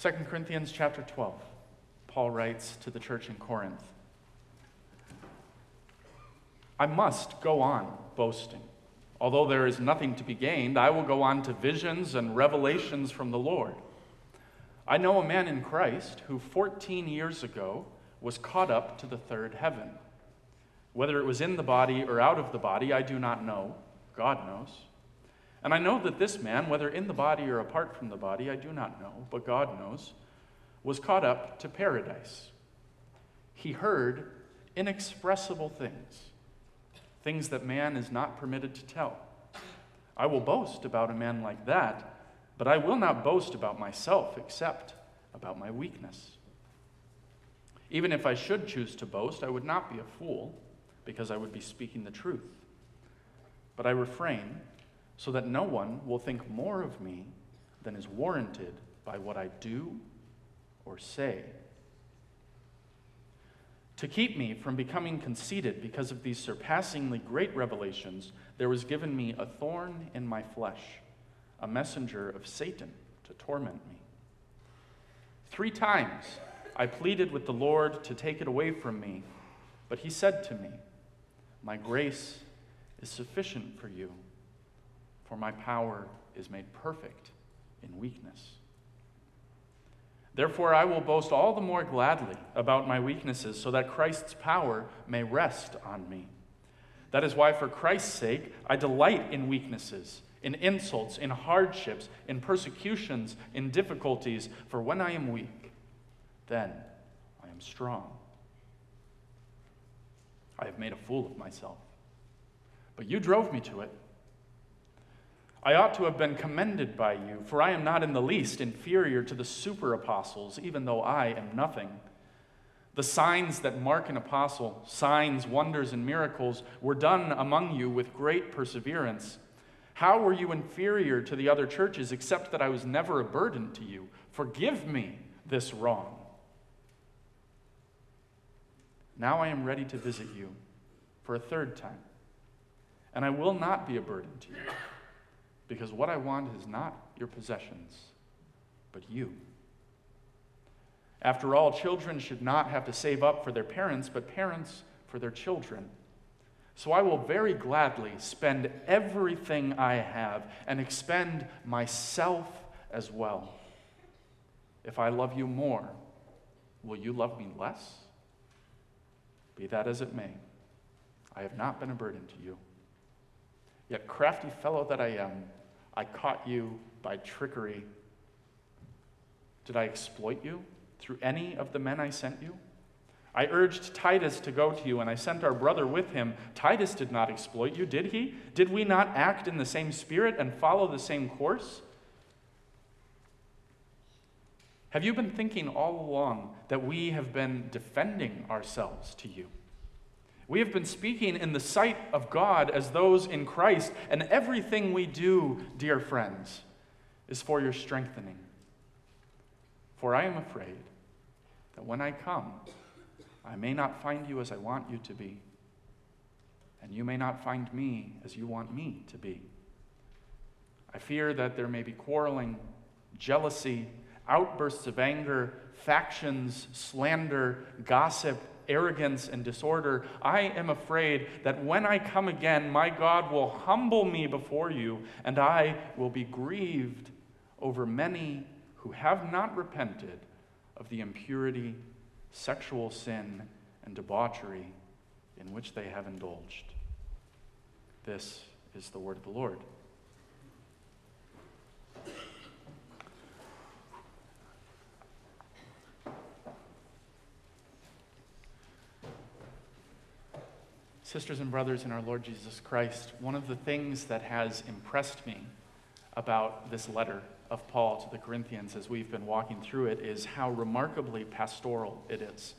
2 Corinthians chapter 12, Paul writes to the church in Corinth I must go on boasting. Although there is nothing to be gained, I will go on to visions and revelations from the Lord. I know a man in Christ who 14 years ago was caught up to the third heaven. Whether it was in the body or out of the body, I do not know. God knows. And I know that this man, whether in the body or apart from the body, I do not know, but God knows, was caught up to paradise. He heard inexpressible things, things that man is not permitted to tell. I will boast about a man like that, but I will not boast about myself except about my weakness. Even if I should choose to boast, I would not be a fool, because I would be speaking the truth. But I refrain so that no one will think more of me than is warranted by what I do or say. To keep me from becoming conceited because of these surpassingly great revelations, there was given me a thorn in my flesh, a messenger of Satan to torment me. Three times I pleaded with the Lord to take it away from me, but he said to me, My grace is sufficient for you for my power is made perfect in weakness. Therefore, I will boast all the more gladly about my weaknesses, so that Christ's power may rest on me. That is why, for Christ's sake, I delight in weaknesses, in insults, in hardships, in persecutions, in difficulties, for when I am weak, then I am strong. I have made a fool of myself, but you drove me to it. I ought to have been commended by you, for I am not in the least inferior to the super apostles, even though I am nothing. The signs that mark an apostle, signs, wonders, and miracles, were done among you with great perseverance. How were you inferior to the other churches, except that I was never a burden to you? Forgive me this wrong. Now I am ready to visit you for a third time, and I will not be a burden to you because what I want is not your possessions, but you. After all, children should not have to save up for their parents, but parents for their children. So I will very gladly spend everything I have and expend myself as well. If I love you more, will you love me less? Be that as it may, I have not been a burden to you. Yet, crafty fellow that I am, I caught you by trickery. Did I exploit you through any of the men I sent you? I urged Titus to go to you, and I sent our brother with him. Titus did not exploit you, did he? Did we not act in the same spirit and follow the same course? Have you been thinking all along that we have been defending ourselves to you? We have been speaking in the sight of God as those in Christ, and everything we do, dear friends, is for your strengthening. For I am afraid that when I come, I may not find you as I want you to be, and you may not find me as you want me to be. I fear that there may be quarreling, jealousy, outbursts of anger, factions, slander, gossip arrogance and disorder, I am afraid that when I come again, my God will humble me before you, and I will be grieved over many who have not repented of the impurity, sexual sin, and debauchery in which they have indulged. This is the word of the Lord. Sisters and brothers in our Lord Jesus Christ, one of the things that has impressed me about this letter of Paul to the Corinthians as we've been walking through it is how remarkably pastoral it is.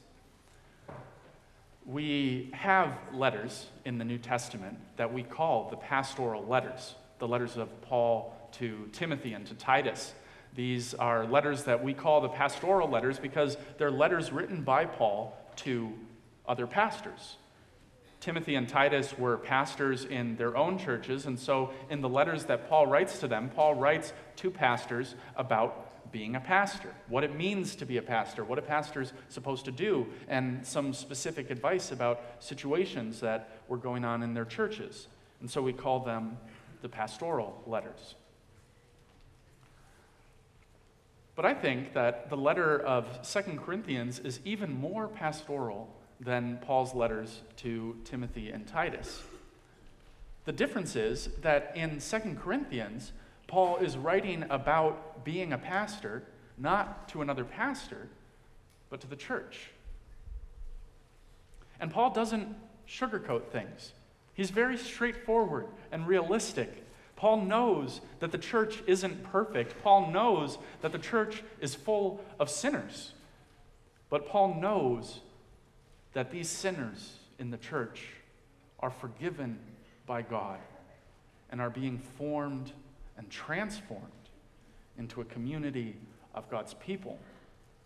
We have letters in the New Testament that we call the pastoral letters, the letters of Paul to Timothy and to Titus. These are letters that we call the pastoral letters because they're letters written by Paul to other pastors. Timothy and Titus were pastors in their own churches, and so in the letters that Paul writes to them, Paul writes to pastors about being a pastor, what it means to be a pastor, what a pastor's supposed to do, and some specific advice about situations that were going on in their churches. And so we call them the pastoral letters. But I think that the letter of Second Corinthians is even more pastoral than Paul's letters to Timothy and Titus. The difference is that in Second Corinthians, Paul is writing about being a pastor, not to another pastor, but to the church. And Paul doesn't sugarcoat things, he's very straightforward and realistic. Paul knows that the church isn't perfect. Paul knows that the church is full of sinners. But Paul knows that these sinners in the church are forgiven by God and are being formed and transformed into a community of God's people,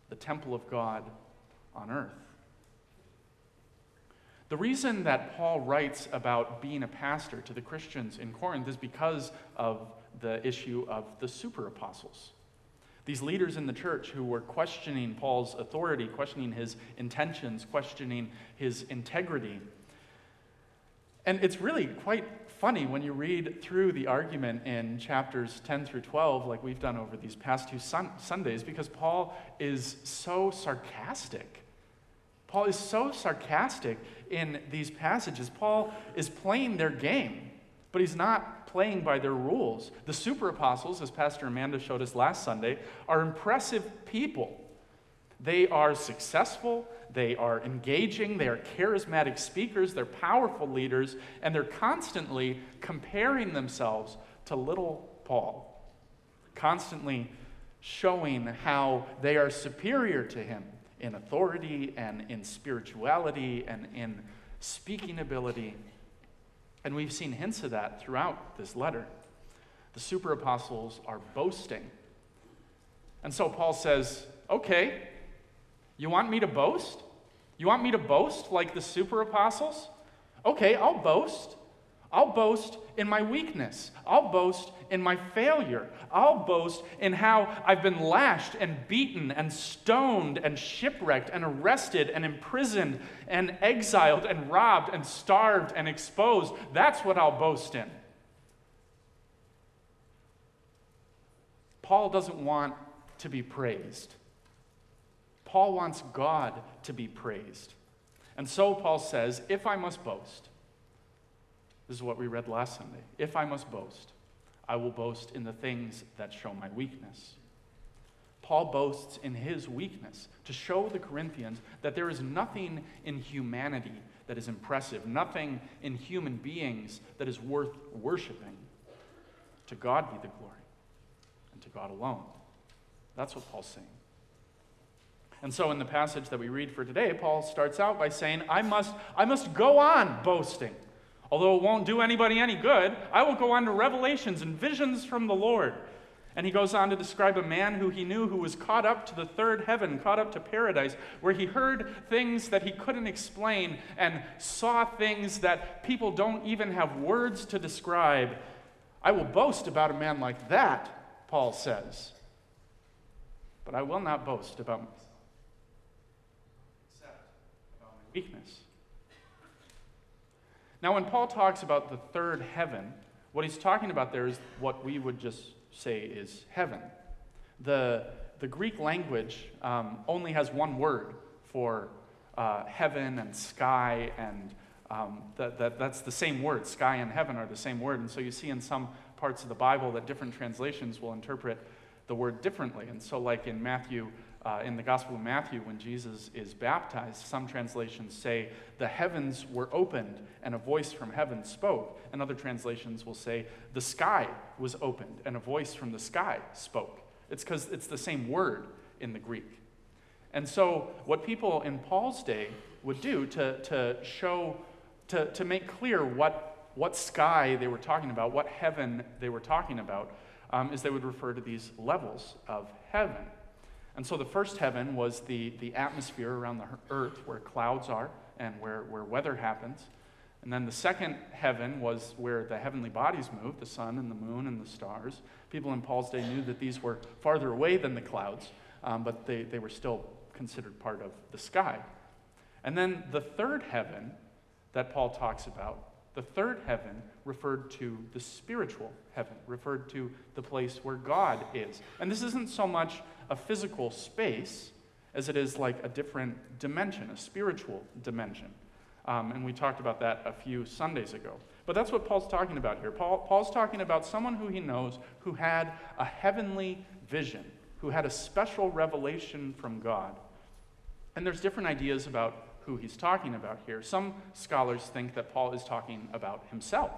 the temple of God on earth. The reason that Paul writes about being a pastor to the Christians in Corinth is because of the issue of the super apostles. These leaders in the church who were questioning Paul's authority, questioning his intentions, questioning his integrity. And it's really quite funny when you read through the argument in chapters 10 through 12, like we've done over these past two sun- Sundays, because Paul is so sarcastic. Paul is so sarcastic in these passages. Paul is playing their game, but he's not playing by their rules. The super apostles, as Pastor Amanda showed us last Sunday, are impressive people. They are successful, they are engaging, they are charismatic speakers, they're powerful leaders, and they're constantly comparing themselves to little Paul, constantly showing how they are superior to him in authority and in spirituality and in speaking ability. And we've seen hints of that throughout this letter. The super apostles are boasting. And so Paul says, okay, you want me to boast? You want me to boast like the super apostles? Okay, I'll boast. I'll boast in my weakness. I'll boast in my failure. I'll boast in how I've been lashed and beaten and stoned and shipwrecked and arrested and imprisoned and exiled and robbed and starved and exposed. That's what I'll boast in. Paul doesn't want to be praised. Paul wants God to be praised. And so Paul says, if I must boast, this is what we read last Sunday. If I must boast, I will boast in the things that show my weakness. Paul boasts in his weakness to show the Corinthians that there is nothing in humanity that is impressive, nothing in human beings that is worth worshiping. To God be the glory, and to God alone. That's what Paul's saying. And so in the passage that we read for today, Paul starts out by saying, I must, I must go on boasting. Although it won't do anybody any good, I will go on to revelations and visions from the Lord. And he goes on to describe a man who he knew who was caught up to the third heaven, caught up to paradise, where he heard things that he couldn't explain and saw things that people don't even have words to describe. I will boast about a man like that, Paul says. But I will not boast about myself weakness. Now, when Paul talks about the third heaven, what he's talking about there is what we would just say is heaven. The, the Greek language um, only has one word for uh, heaven and sky, and um, that, that, that's the same word. Sky and heaven are the same word. And so you see in some parts of the Bible that different translations will interpret the word differently. And so, like in Matthew uh, in the Gospel of Matthew, when Jesus is baptized, some translations say the heavens were opened and a voice from heaven spoke. And other translations will say the sky was opened and a voice from the sky spoke. It's because it's the same word in the Greek. And so, what people in Paul's day would do to, to show, to, to make clear what, what sky they were talking about, what heaven they were talking about, um, is they would refer to these levels of heaven. And so the first heaven was the, the atmosphere around the earth where clouds are and where, where weather happens. And then the second heaven was where the heavenly bodies moved the sun and the moon and the stars. People in Paul's day knew that these were farther away than the clouds, um, but they, they were still considered part of the sky. And then the third heaven that Paul talks about, the third heaven referred to the spiritual heaven, referred to the place where God is. And this isn't so much a physical space as it is like a different dimension, a spiritual dimension. Um, and we talked about that a few Sundays ago. But that's what Paul's talking about here. Paul, Paul's talking about someone who he knows who had a heavenly vision, who had a special revelation from God. And there's different ideas about who he's talking about here. Some scholars think that Paul is talking about himself.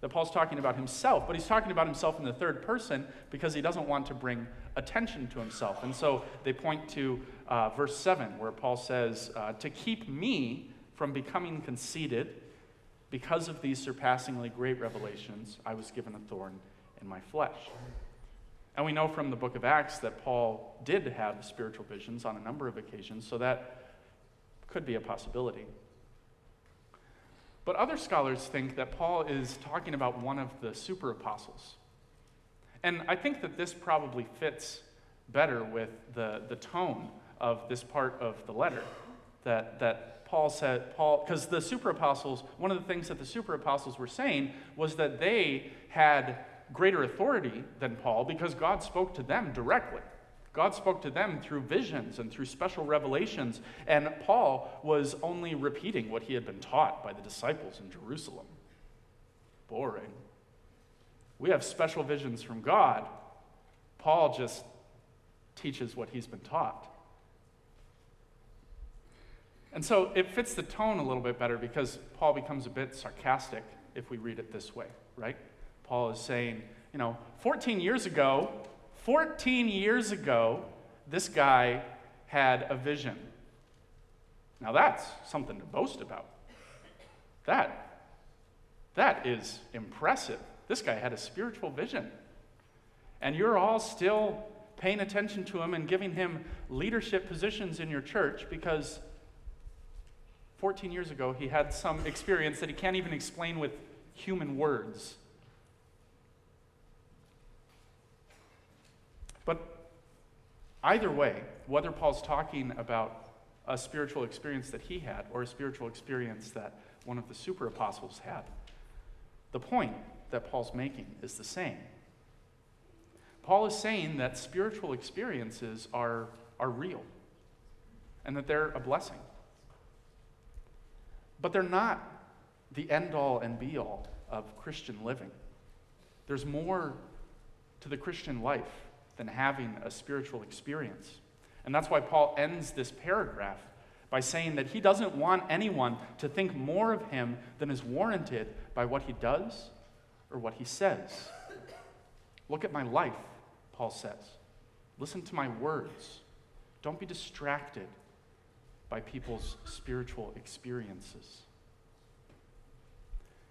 That Paul's talking about himself, but he's talking about himself in the third person because he doesn't want to bring attention to himself. And so they point to uh, verse 7, where Paul says, uh, To keep me from becoming conceited, because of these surpassingly great revelations, I was given a thorn in my flesh. And we know from the book of Acts that Paul did have spiritual visions on a number of occasions, so that could be a possibility. But other scholars think that Paul is talking about one of the super apostles. And I think that this probably fits better with the, the tone of this part of the letter. That, that Paul said, Paul, because the super apostles, one of the things that the super apostles were saying was that they had greater authority than Paul because God spoke to them directly. God spoke to them through visions and through special revelations, and Paul was only repeating what he had been taught by the disciples in Jerusalem. Boring. We have special visions from God. Paul just teaches what he's been taught. And so it fits the tone a little bit better because Paul becomes a bit sarcastic if we read it this way, right? Paul is saying, you know, 14 years ago, 14 years ago, this guy had a vision. Now that's something to boast about. That, that is impressive. This guy had a spiritual vision. And you're all still paying attention to him and giving him leadership positions in your church because 14 years ago he had some experience that he can't even explain with human words. But either way, whether Paul's talking about a spiritual experience that he had or a spiritual experience that one of the super apostles had, the point that Paul's making is the same. Paul is saying that spiritual experiences are, are real and that they're a blessing. But they're not the end all and be all of Christian living. There's more to the Christian life than having a spiritual experience. And that's why Paul ends this paragraph by saying that he doesn't want anyone to think more of him than is warranted by what he does or what he says. Look at my life, Paul says. Listen to my words. Don't be distracted by people's spiritual experiences.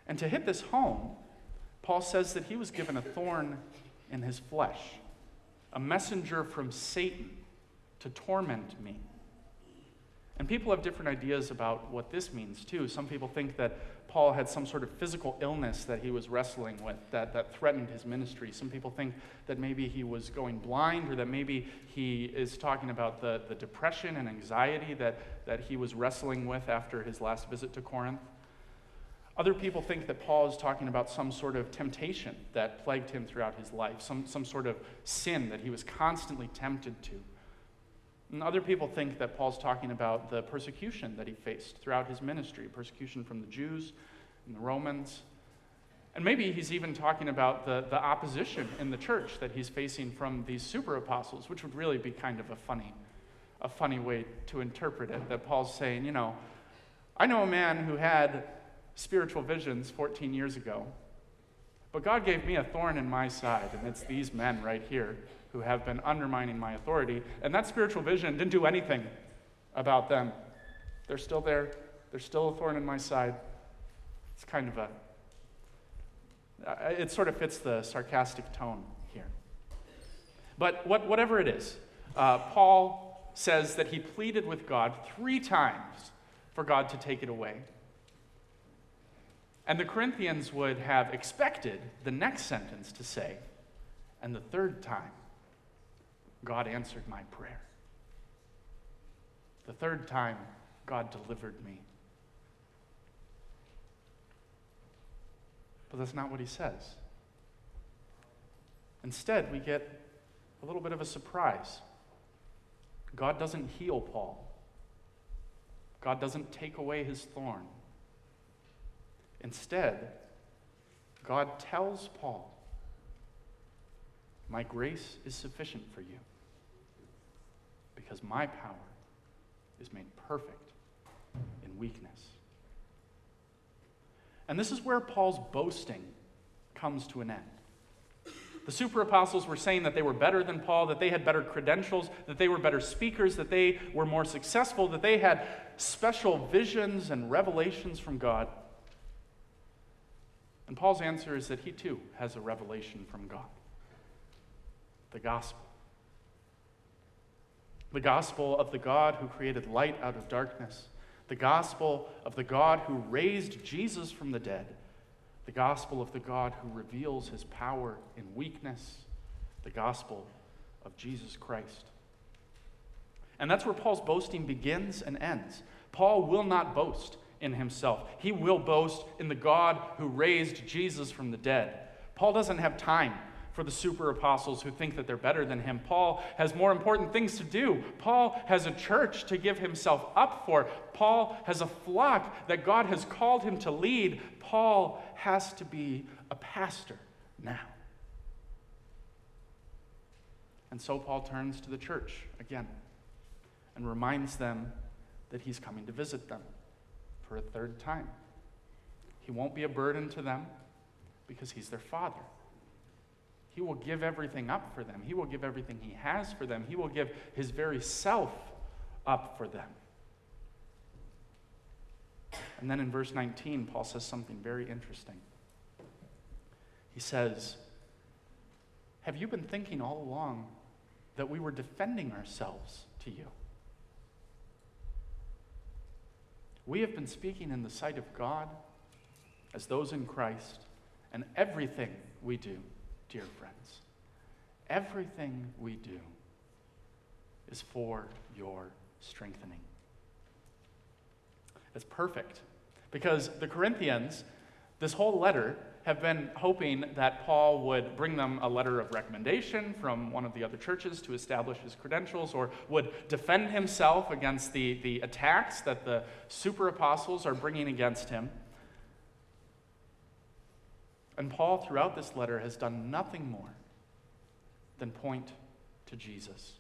And to hit this home, Paul says that he was given a thorn in his flesh a messenger from Satan to torment me. And people have different ideas about what this means, too. Some people think that Paul had some sort of physical illness that he was wrestling with that, that threatened his ministry. Some people think that maybe he was going blind or that maybe he is talking about the, the depression and anxiety that, that he was wrestling with after his last visit to Corinth. Other people think that Paul is talking about some sort of temptation that plagued him throughout his life, some, some sort of sin that he was constantly tempted to. And other people think that Paul's talking about the persecution that he faced throughout his ministry persecution from the Jews and the Romans. And maybe he's even talking about the, the opposition in the church that he's facing from these super apostles, which would really be kind of a funny, a funny way to interpret it. That Paul's saying, you know, I know a man who had spiritual visions 14 years ago. But God gave me a thorn in my side, and it's these men right here who have been undermining my authority. And that spiritual vision didn't do anything about them. They're still there, they're still a thorn in my side. It's kind of a, it sort of fits the sarcastic tone here. But what, whatever it is, uh, Paul says that he pleaded with God three times for God to take it away. And the Corinthians would have expected the next sentence to say, and the third time, God answered my prayer. The third time, God delivered me. But that's not what he says. Instead, we get a little bit of a surprise. God doesn't heal Paul, God doesn't take away his thorn. Instead, God tells Paul, My grace is sufficient for you because my power is made perfect in weakness. And this is where Paul's boasting comes to an end. The super apostles were saying that they were better than Paul, that they had better credentials, that they were better speakers, that they were more successful, that they had special visions and revelations from God. And Paul's answer is that he too has a revelation from God the gospel. The gospel of the God who created light out of darkness, the gospel of the God who raised Jesus from the dead the gospel of the God who reveals his power in weakness, the gospel of Jesus Christ. And that's where Paul's boasting begins and ends. Paul will not boast in himself, he will boast in the God who raised Jesus from the dead. Paul doesn't have time for the super apostles who think that they're better than him. Paul has more important things to do. Paul has a church to give himself up for. Paul has a flock that God has called him to lead. Paul has to be a pastor now. And so Paul turns to the church again and reminds them that he's coming to visit them for a third time. He won't be a burden to them because he's their father. He will give everything up for them. He will give everything he has for them. He will give his very self up for them. And then in verse 19, Paul says something very interesting. He says, Have you been thinking all along that we were defending ourselves to you? We have been speaking in the sight of God as those in Christ, and everything we do dear friends. Everything we do is for your strengthening. It's perfect because the Corinthians, this whole letter, have been hoping that Paul would bring them a letter of recommendation from one of the other churches to establish his credentials or would defend himself against the, the attacks that the super apostles are bringing against him. And Paul, throughout this letter, has done nothing more than point to Jesus.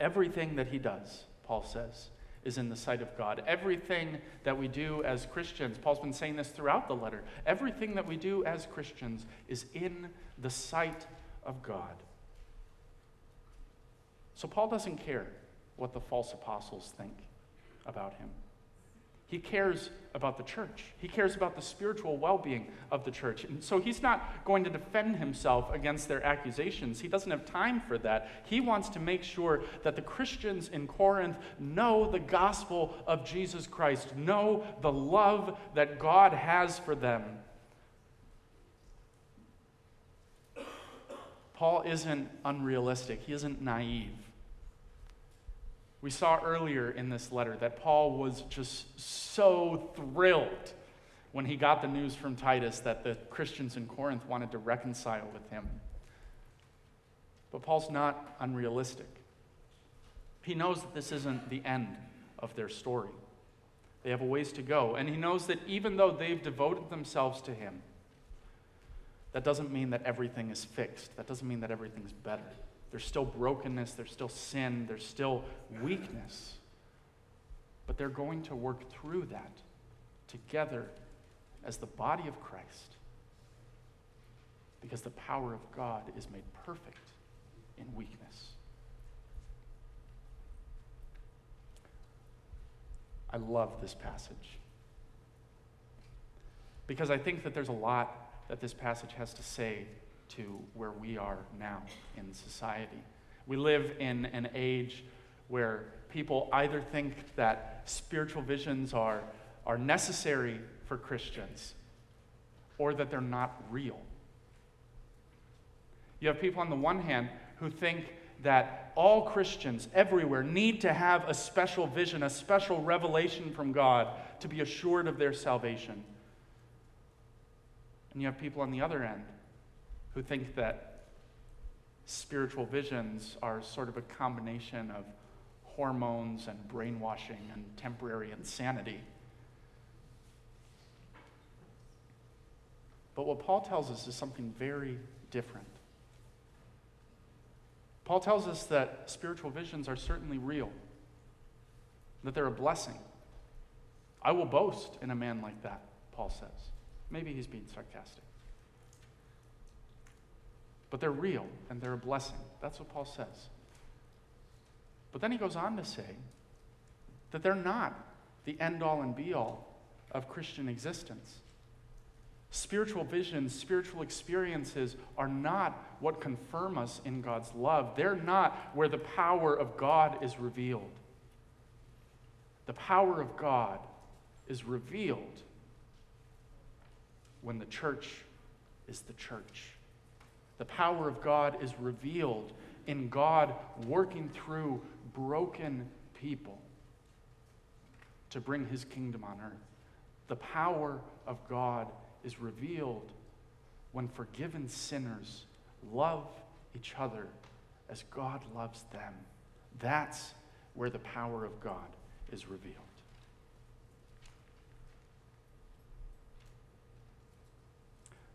Everything that he does, Paul says, is in the sight of God. Everything that we do as Christians, Paul's been saying this throughout the letter, everything that we do as Christians is in the sight of God. So Paul doesn't care what the false apostles think about him. He cares about the church. He cares about the spiritual well being of the church. And so he's not going to defend himself against their accusations. He doesn't have time for that. He wants to make sure that the Christians in Corinth know the gospel of Jesus Christ, know the love that God has for them. Paul isn't unrealistic, he isn't naive. We saw earlier in this letter that Paul was just so thrilled when he got the news from Titus that the Christians in Corinth wanted to reconcile with him. But Paul's not unrealistic. He knows that this isn't the end of their story. They have a ways to go. And he knows that even though they've devoted themselves to him, that doesn't mean that everything is fixed. That doesn't mean that everything's better. There's still brokenness, there's still sin, there's still weakness. But they're going to work through that together as the body of Christ. Because the power of God is made perfect in weakness. I love this passage. Because I think that there's a lot that this passage has to say to where we are now in society. We live in an age where people either think that spiritual visions are, are necessary for Christians or that they're not real. You have people on the one hand who think that all Christians everywhere need to have a special vision, a special revelation from God to be assured of their salvation. And you have people on the other end who think that spiritual visions are sort of a combination of hormones and brainwashing and temporary insanity. But what Paul tells us is something very different. Paul tells us that spiritual visions are certainly real, that they're a blessing. I will boast in a man like that, Paul says. Maybe he's being sarcastic. But they're real and they're a blessing. That's what Paul says. But then he goes on to say that they're not the end all and be all of Christian existence. Spiritual visions, spiritual experiences are not what confirm us in God's love. They're not where the power of God is revealed. The power of God is revealed when the church is the church. The power of God is revealed in God working through broken people to bring his kingdom on earth. The power of God is revealed when forgiven sinners love each other as God loves them. That's where the power of God is revealed.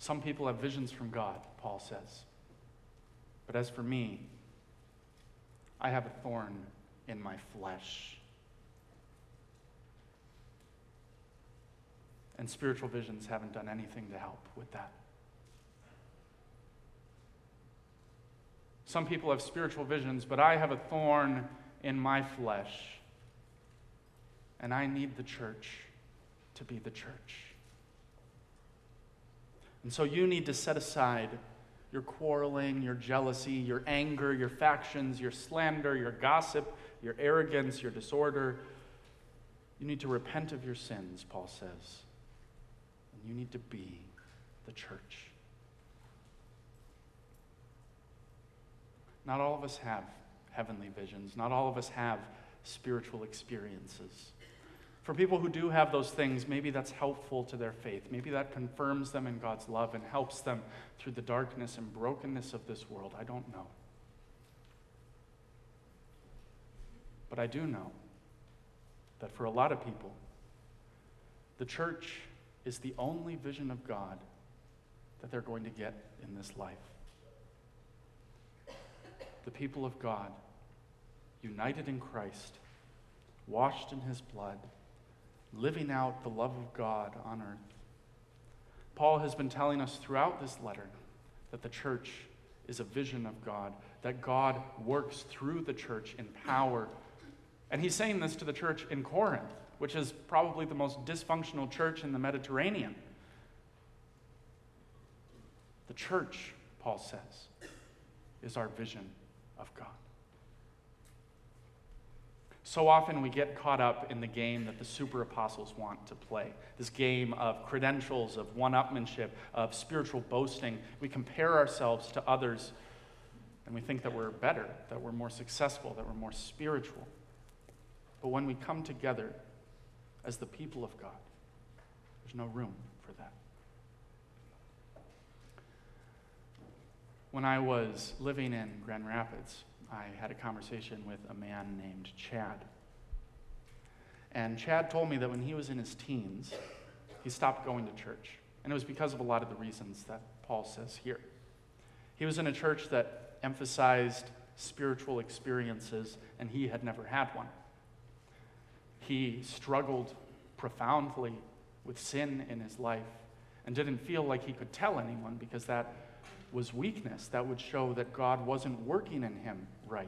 Some people have visions from God, Paul says. But as for me, I have a thorn in my flesh. And spiritual visions haven't done anything to help with that. Some people have spiritual visions, but I have a thorn in my flesh. And I need the church to be the church. And so you need to set aside your quarreling, your jealousy, your anger, your factions, your slander, your gossip, your arrogance, your disorder. You need to repent of your sins, Paul says. And you need to be the church. Not all of us have heavenly visions, not all of us have spiritual experiences. For people who do have those things, maybe that's helpful to their faith. Maybe that confirms them in God's love and helps them through the darkness and brokenness of this world. I don't know. But I do know that for a lot of people, the church is the only vision of God that they're going to get in this life. The people of God, united in Christ, washed in his blood living out the love of God on earth. Paul has been telling us throughout this letter that the church is a vision of God, that God works through the church in power. And he's saying this to the church in Corinth, which is probably the most dysfunctional church in the Mediterranean. The church, Paul says, is our vision of God. So often we get caught up in the game that the super apostles want to play this game of credentials, of one upmanship, of spiritual boasting. We compare ourselves to others and we think that we're better, that we're more successful, that we're more spiritual. But when we come together as the people of God, there's no room for that. When I was living in Grand Rapids, I had a conversation with a man named Chad. And Chad told me that when he was in his teens, he stopped going to church. And it was because of a lot of the reasons that Paul says here. He was in a church that emphasized spiritual experiences, and he had never had one. He struggled profoundly with sin in his life and didn't feel like he could tell anyone because that was weakness. That would show that God wasn't working in him right.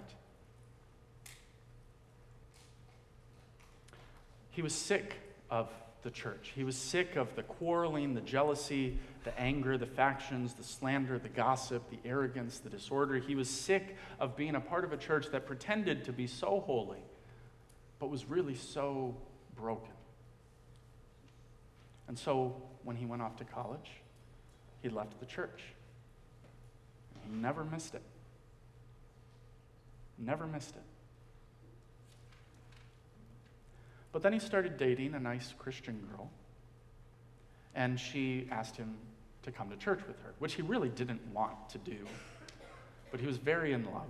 He was sick of the church. He was sick of the quarreling, the jealousy, the anger, the factions, the slander, the gossip, the arrogance, the disorder. He was sick of being a part of a church that pretended to be so holy, but was really so broken. And so when he went off to college, he left the church. He never missed it. Never missed it. But then he started dating a nice Christian girl, and she asked him to come to church with her, which he really didn't want to do. But he was very in love.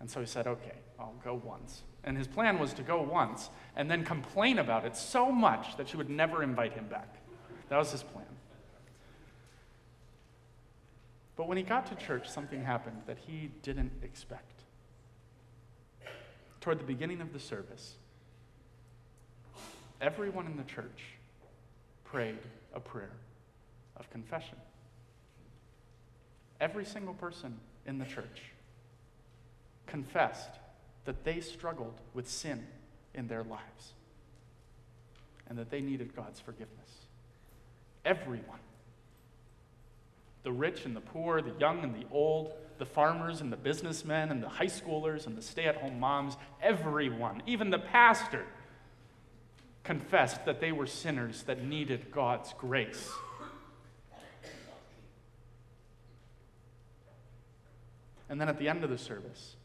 And so he said, Okay, I'll go once. And his plan was to go once and then complain about it so much that she would never invite him back. That was his plan. But when he got to church, something happened that he didn't expect. Toward the beginning of the service, everyone in the church prayed a prayer of confession. Every single person in the church confessed that they struggled with sin in their lives and that they needed God's forgiveness. Everyone. The rich and the poor, the young and the old, the farmers and the businessmen and the high schoolers and the stay at home moms, everyone, even the pastor, confessed that they were sinners that needed God's grace. And then at the end of the service,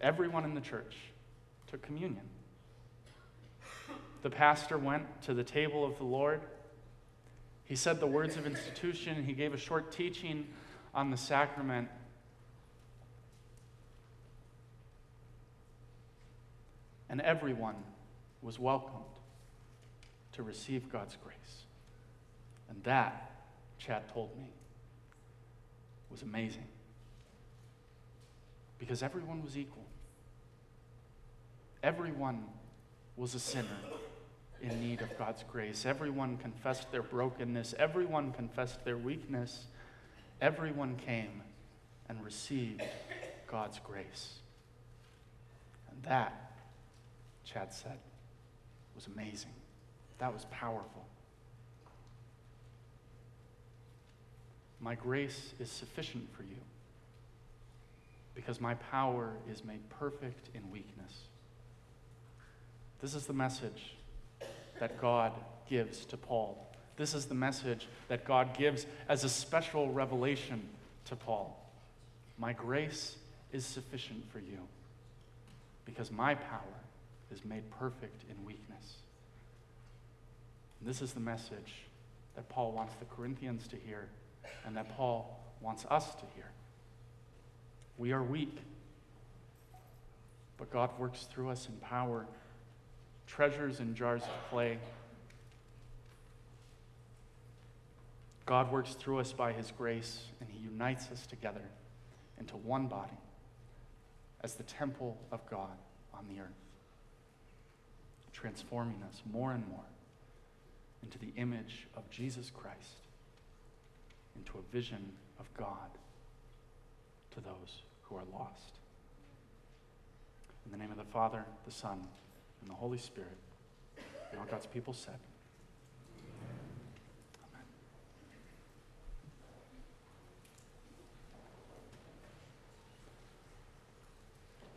everyone in the church took communion. The pastor went to the table of the Lord. He said the words of institution. He gave a short teaching on the sacrament. And everyone was welcomed to receive God's grace. And that, Chad told me, was amazing. Because everyone was equal. Everyone was a sinner in need of God's grace. Everyone confessed their brokenness. Everyone confessed their weakness. Everyone came and received God's grace. And that, Chad said, was amazing. That was powerful. My grace is sufficient for you because my power is made perfect in weakness. This is the message that God gives to Paul. This is the message that God gives as a special revelation to Paul. My grace is sufficient for you because my power is made perfect in weakness. And this is the message that Paul wants the Corinthians to hear and that Paul wants us to hear. We are weak, but God works through us in power, treasures in jars of clay. God works through us by his grace, and he unites us together into one body as the temple of God on the earth, transforming us more and more into the image of Jesus Christ, into a vision of God to those who are lost. In the name of the Father, the Son, and the Holy Spirit, and all God's people said,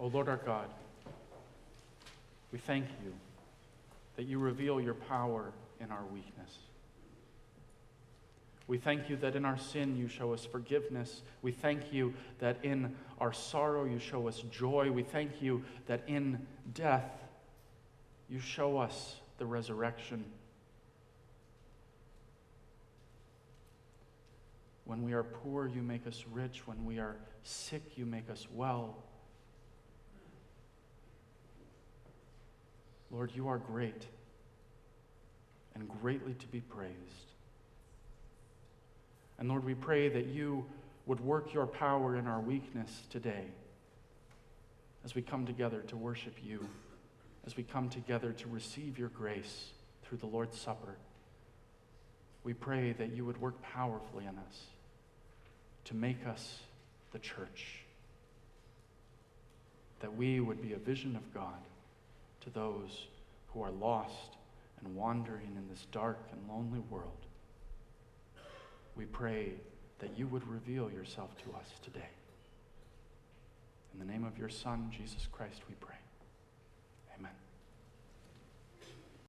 O Lord our God, we thank you that you reveal your power in our weakness. We thank you that in our sin you show us forgiveness. We thank you that in our sorrow you show us joy. We thank you that in death you show us the resurrection. When we are poor, you make us rich. When we are sick, you make us well. Lord, you are great and greatly to be praised. And Lord, we pray that you would work your power in our weakness today as we come together to worship you, as we come together to receive your grace through the Lord's Supper. We pray that you would work powerfully in us to make us the church, that we would be a vision of God to those who are lost and wandering in this dark and lonely world. We pray that you would reveal yourself to us today. In the name of your Son, Jesus Christ, we pray.